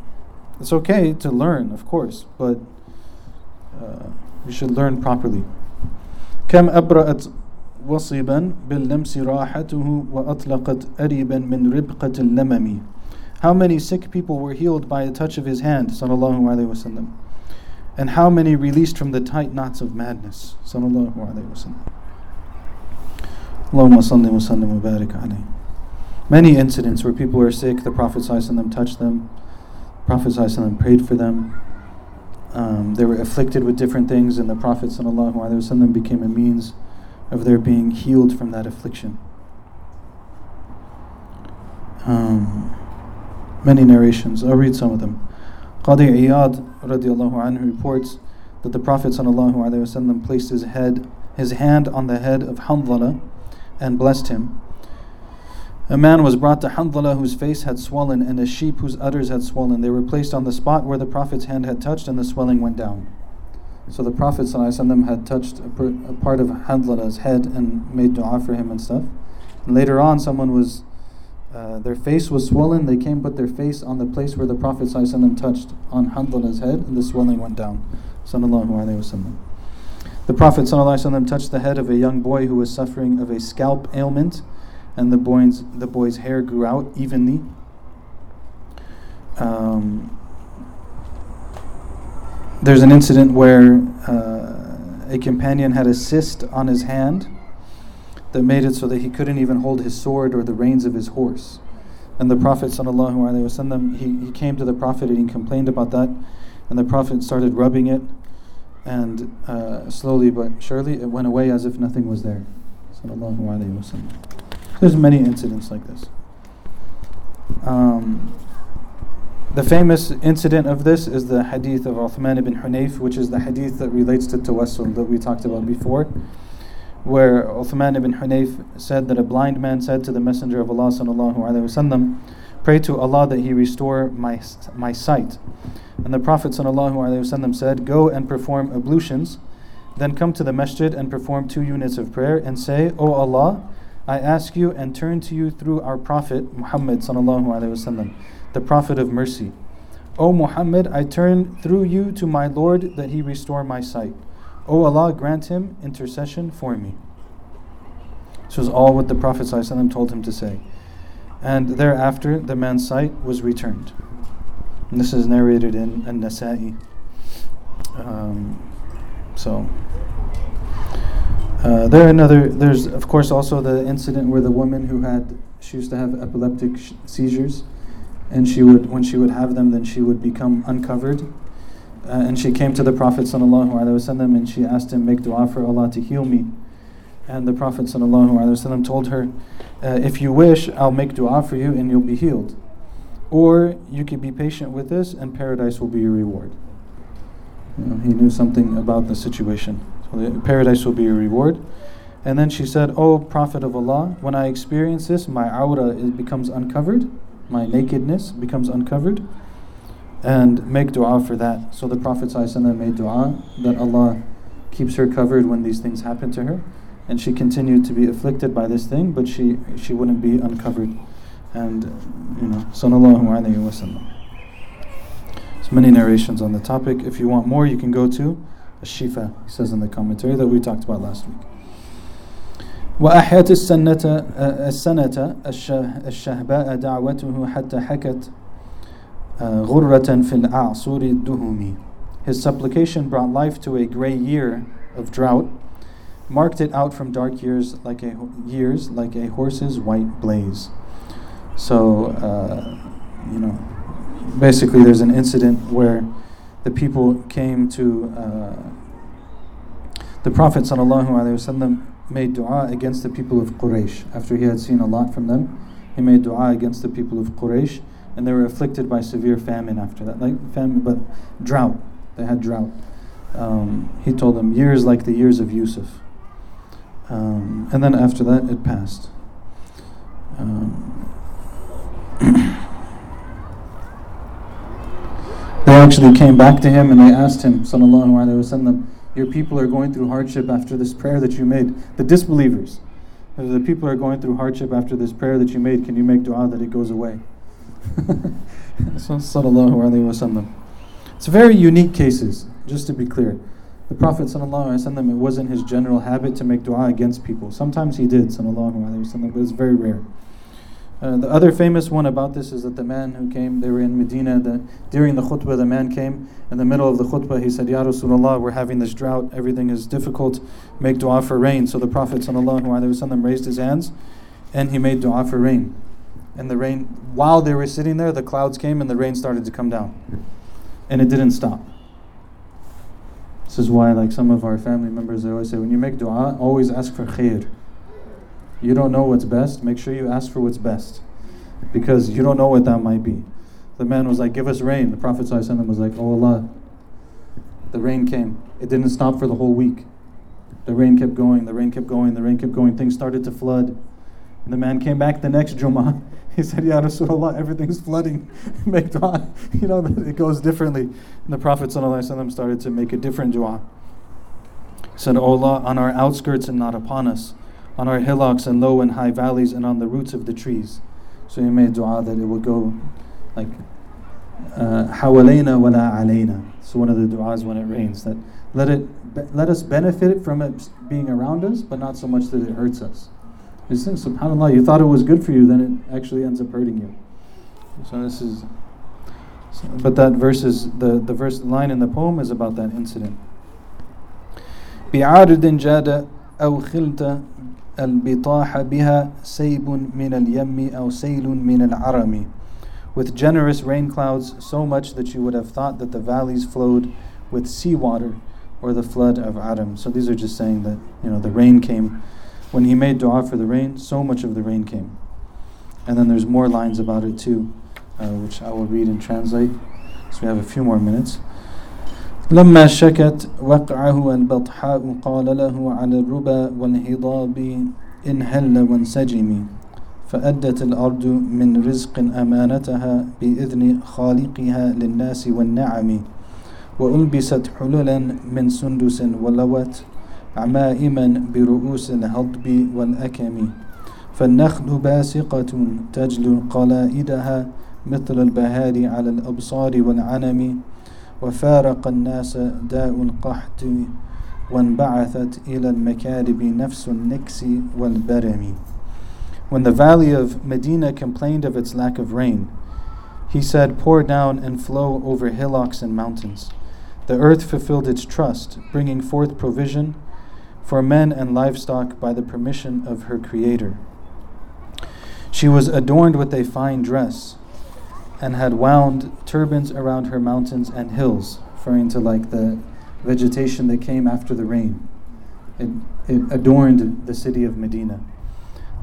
it's okay to learn, of course, but uh, you should learn properly. كم أبرأت وصبا باللمس راحته وأطلقت أريبا من ربقة اللمم how many sick people were healed by a touch of his hand, sallallahu alaihi wasallam. And how many released from the tight knots of madness, sallallahu alaihi wasallam. Allahumma salli wa sallim wa barik alayhi. Many incidents where people were sick, the Prophet ﷺ touched them, the Prophet ﷺ prayed for them. Um, they were afflicted with different things, and the Prophet ﷺ became a means of their being healed from that affliction. Um, many narrations. I'll read some of them. Qadi Iyad radiallahu anhu reports that the Prophet wasallam placed his head, his hand on the head of Hanzala and blessed him. A man was brought to Hanzala whose face had swollen and a sheep whose udders had swollen. They were placed on the spot where the Prophet's hand had touched and the swelling went down. So the Prophet ﷺ had touched a, per, a part of Hanzala's head and made dua for him and stuff. And later on, someone was uh, their face was swollen. They came put their face on the place where the Prophet ﷺ touched on Hanzala's head, and the swelling went down. The Prophet ﷺ touched the head of a young boy who was suffering of a scalp ailment, and the boy's, the boy's hair grew out evenly. Um, there's an incident where uh, a companion had a cyst on his hand that made it so that he couldn't even hold his sword or the reins of his horse. And the Prophet he, he came to the Prophet and he complained about that. And the Prophet started rubbing it, and uh, slowly but surely it went away as if nothing was there. There's many incidents like this. Um, the famous incident of this is the hadith of Uthman ibn Hunayf, which is the hadith that relates to tawassul that we talked about before where Uthman ibn Hunayf said that a blind man said to the Messenger of Allah sallallahu alaihi wasallam, "Pray to Allah that He restore my my sight." And the Prophet sallallahu alaihi wasallam said, "Go and perform ablutions, then come to the masjid and perform two units of prayer and say, O Allah, I ask you and turn to you through our Prophet Muhammad sallallahu alaihi wasallam, the Prophet of mercy. O Muhammad, I turn through you to my Lord that He restore my sight." O Allah, grant him intercession for me. This was all what the Prophet ﷺ told him to say. And thereafter, the man's sight was returned. And this is narrated in An Nasa'i. Um, so, uh, there another. There's of course also the incident where the woman who had she used to have epileptic sh- seizures, and she would when she would have them, then she would become uncovered, uh, and she came to the Prophet ﷺ and she asked him, Make dua for Allah to heal me. And the Prophet ﷺ told her, uh, If you wish, I'll make dua for you and you'll be healed. Or you can be patient with this and paradise will be your reward. You know, he knew something about the situation. So paradise will be your reward. And then she said, O Prophet of Allah, when I experience this, my aura becomes uncovered, my nakedness becomes uncovered and make dua for that. So the Prophet ﷺ made dua that Allah keeps her covered when these things happen to her. And she continued to be afflicted by this thing, but she, she wouldn't be uncovered. And, you know, sallallahu alayhi wa sallam. There's many narrations on the topic. If you want more, you can go to Shifa, he says in the commentary that we talked about last week. وأحيت السنة السنة الشهباء دعوته حتى حكت غرة في الأعصور الدهمي His supplication brought life to a gray year of drought, marked it out from dark years like a years like a horse's white blaze. So, uh, you know, basically, there's an incident where the people came to uh, the Prophet sallallahu alaihi wasallam made dua against the people of Quraysh after he had seen a lot from them. He made dua against the people of Quraysh, and they were afflicted by severe famine after that, like famine, but drought. They had drought. Um, he told them years like the years of Yusuf. Um, and then after that, it passed. Um, they actually came back to him and they asked him, Sallallahu Alaihi Wasallam, your people are going through hardship after this prayer that you made. The disbelievers. The people are going through hardship after this prayer that you made. Can you make dua that it goes away? Sallallahu Alaihi Wasallam. It's very unique cases, just to be clear. The Prophet ﷺ, it wasn't his general habit to make dua against people. Sometimes he did, وسلم, but it's very rare. Uh, the other famous one about this is that the man who came, they were in Medina, the, during the khutbah, the man came in the middle of the khutbah, he said, Ya Rasulullah, we're having this drought, everything is difficult, make dua for rain. So the Prophet ﷺ raised his hands and he made dua for rain. And the rain, while they were sitting there, the clouds came and the rain started to come down. And it didn't stop. This is why, like some of our family members, they always say, when you make dua, always ask for khair you don't know what's best, make sure you ask for what's best. Because you don't know what that might be. The man was like, Give us rain. The Prophet ﷺ was like, Oh Allah. The rain came. It didn't stop for the whole week. The rain kept going, the rain kept going, the rain kept going. Things started to flood. And the man came back the next Jummah. He said, Yeah, Rasulullah, everything's flooding. make dua. You know, it goes differently. And the Prophet ﷺ started to make a different dua. He said, O Allah, on our outskirts and not upon us, on our hillocks and low and high valleys and on the roots of the trees. So he made dua that it would go like, uh, Hawalayna wala alayna. It's one of the du'as when it rains that let it let us benefit from it being around us, but not so much that it hurts us. You think, subhanallah, you thought it was good for you, then it actually ends up hurting you. So this is, so, but that verse is the the verse line in the poem is about that incident. بعارض جاد أو خلت البطاح بها سيب من اليم أو سيل من العرم with generous rain clouds so much that you would have thought that the valleys flowed with seawater or the flood of Aram. So these are just saying that you know the rain came when he made dua for the rain, so much of the rain came. And then there's more lines about it too, uh, which I will read and translate. So we have a few more minutes. لما شكت وقعه البطحاء قال له على الربا والهضاب انهل وانسجمي فأدت الأرض من رزق أمانتها بإذن خالقها للناس والنعم وألبست حللا من سندس ولوت عمائما برؤوس الهضب والأكم فالنخل باسقة تجلو قلائدها مثل البهار على الأبصار والعنم وفارق الناس داء القحط وانبعثت إلى المكارب نفس النكس والبرم When the valley of Medina complained of its lack of rain, he said, Pour down and flow over hillocks and mountains. The earth fulfilled its trust, bringing forth provision for men and livestock by the permission of her Creator. She was adorned with a fine dress and had wound turbans around her mountains and hills, referring to like the vegetation that came after the rain. It, it adorned the city of Medina.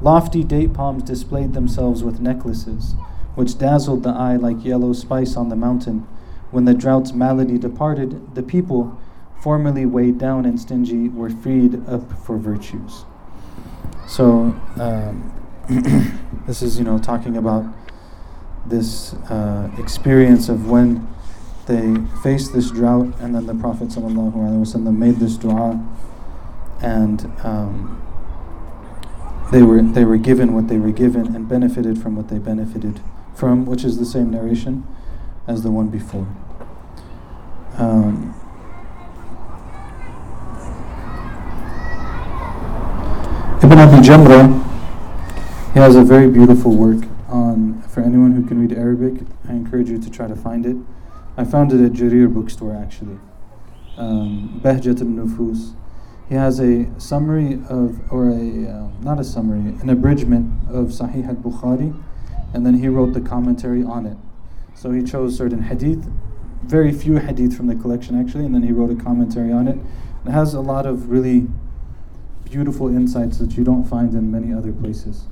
Lofty date palms displayed themselves with necklaces, which dazzled the eye like yellow spice on the mountain. When the drought's malady departed, the people, formerly weighed down and stingy, were freed up for virtues. So, um, this is, you know, talking about this uh, experience of when they faced this drought, and then the Prophet made this dua, and um, they were they were given what they were given and benefited from what they benefited from, which is the same narration as the one before. Um, Ibn Abi Jamra, he has a very beautiful work on, for anyone who can read Arabic, I encourage you to try to find it. I found it at Jarir bookstore actually. Um, al-Nufus. He has a summary of, or a, uh, not a summary, an abridgment of Sahih al-Bukhari, and then he wrote the commentary on it. So he chose certain hadith, very few hadith from the collection actually, and then he wrote a commentary on it. It has a lot of really beautiful insights that you don't find in many other places.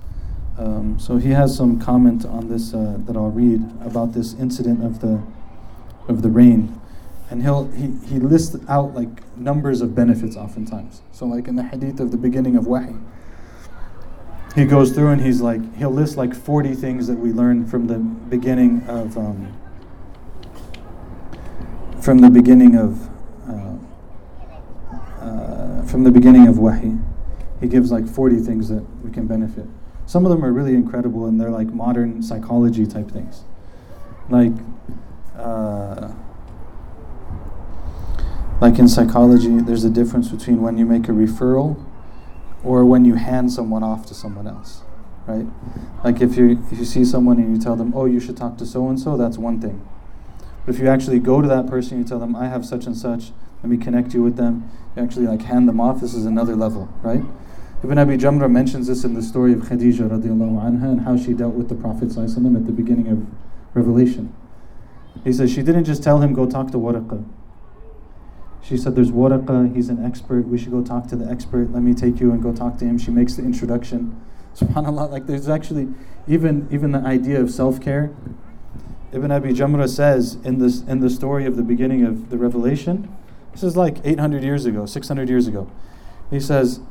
Um, so he has some comment on this uh, that I'll read about this incident of the of the rain, and he'll he, he lists out like numbers of benefits oftentimes. So like in the hadith of the beginning of Wahy, he goes through and he's like he'll list like forty things that we learn from the beginning of um, from the beginning of from the beginning of Wahy. He gives like forty things that we can benefit. Some of them are really incredible and they're like modern psychology type things. Like, uh, like in psychology, there's a difference between when you make a referral or when you hand someone off to someone else, right? Like if you if you see someone and you tell them, "Oh, you should talk to so and so," that's one thing. But if you actually go to that person, you tell them, "I have such and such," let me connect you with them. You actually like hand them off. This is another level, right? Ibn Abi Jamra mentions this in the story of Khadija radiallahu anha and how she dealt with the Prophet at the beginning of Revelation. He says she didn't just tell him, go talk to Waraqa. She said, there's Waraqa, he's an expert, we should go talk to the expert, let me take you and go talk to him. She makes the introduction. SubhanAllah, like there's actually even, even the idea of self-care. Ibn Abi Jamra says in, this, in the story of the beginning of the Revelation, this is like 800 years ago, 600 years ago. He says,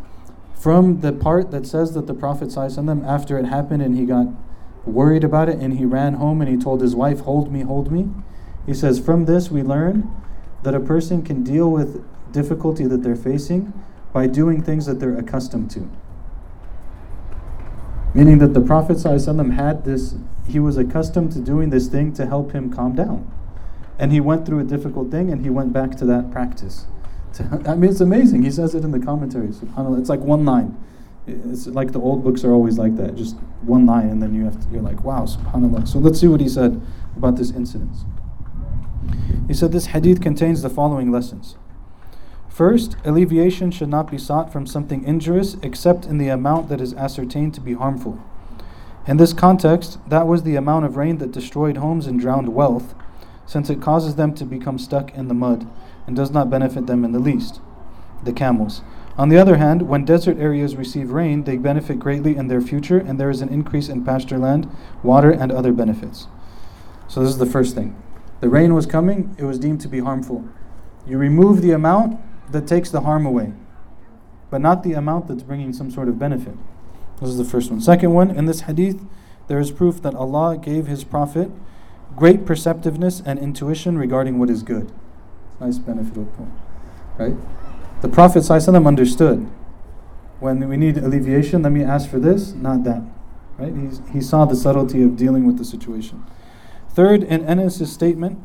from the part that says that the Prophet them after it happened and he got worried about it and he ran home and he told his wife, Hold me, hold me. He says, From this we learn that a person can deal with difficulty that they're facing by doing things that they're accustomed to. Meaning that the Prophet had this, he was accustomed to doing this thing to help him calm down. And he went through a difficult thing and he went back to that practice. I mean, it's amazing. He says it in the commentary. Subhanallah. It's like one line. It's like the old books are always like that. Just one line, and then you have to, you're like, wow, subhanallah. So let's see what he said about this incident. He said this hadith contains the following lessons. First, alleviation should not be sought from something injurious except in the amount that is ascertained to be harmful. In this context, that was the amount of rain that destroyed homes and drowned wealth, since it causes them to become stuck in the mud and does not benefit them in the least, the camels. On the other hand, when desert areas receive rain, they benefit greatly in their future, and there is an increase in pasture land, water, and other benefits. So, this is the first thing. The rain was coming, it was deemed to be harmful. You remove the amount that takes the harm away, but not the amount that's bringing some sort of benefit. This is the first one. Second one, in this hadith, there is proof that Allah gave His Prophet great perceptiveness and intuition regarding what is good. Nice beneficial point. Right? The Prophet ﷺ understood when we need alleviation, let me ask for this, not that. Right? He's, he saw the subtlety of dealing with the situation. Third, in Anas' statement,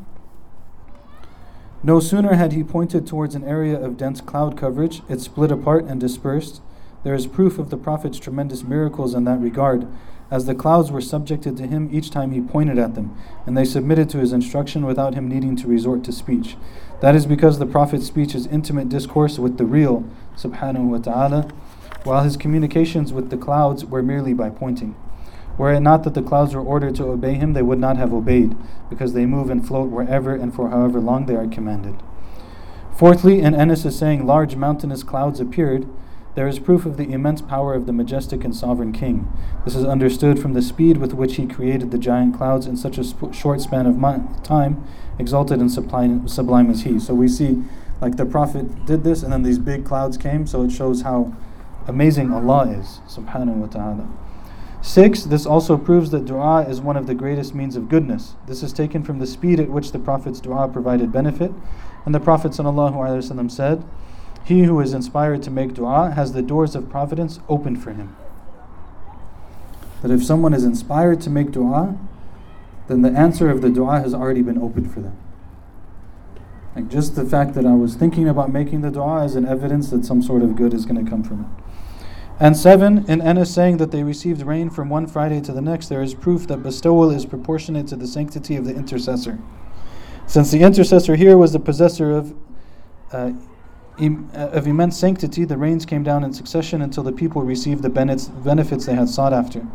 no sooner had he pointed towards an area of dense cloud coverage, it split apart and dispersed. There is proof of the Prophet's tremendous miracles in that regard, as the clouds were subjected to him each time he pointed at them, and they submitted to his instruction without him needing to resort to speech. That is because the Prophet's speech is intimate discourse with the real, subhanahu wa ta'ala, while his communications with the clouds were merely by pointing. Were it not that the clouds were ordered to obey him, they would not have obeyed, because they move and float wherever and for however long they are commanded. Fourthly, in Anas is saying large mountainous clouds appeared, there is proof of the immense power of the majestic and sovereign king. This is understood from the speed with which he created the giant clouds in such a sp- short span of time, exalted and sublime, sublime as he. So we see, like the Prophet did this, and then these big clouds came, so it shows how amazing Allah is, subhanahu wa ta'ala. Six, this also proves that dua is one of the greatest means of goodness. This is taken from the speed at which the Prophet's dua provided benefit. And the Prophet said, he who is inspired to make dua has the doors of providence opened for him. That if someone is inspired to make dua, then the answer of the dua has already been opened for them. Like just the fact that I was thinking about making the dua is an evidence that some sort of good is going to come from it. And seven, in Anas saying that they received rain from one Friday to the next, there is proof that bestowal is proportionate to the sanctity of the intercessor. Since the intercessor here was the possessor of, uh, im- uh, of immense sanctity, the rains came down in succession until the people received the benefits they had sought after.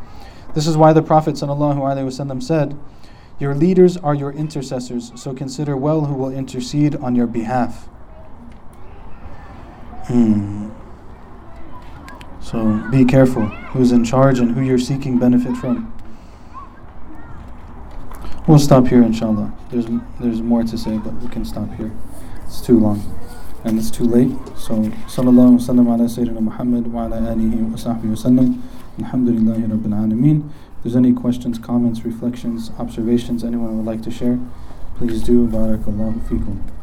This is why the Prophet ﷺ said, Your leaders are your intercessors, so consider well who will intercede on your behalf. Hmm. So be careful who's in charge and who you're seeking benefit from. We'll stop here, inshallah. There's there's more to say, but we can stop here. It's too long, and it's too late. So, sallallahu wasallam ala sayyidina Muhammad wa ala alihi wa sahbihi wasallam. Alhamdulillahi rabbil alameen. If there's any questions, comments, reflections, observations anyone would like to share, please do. Barakallahu fikum.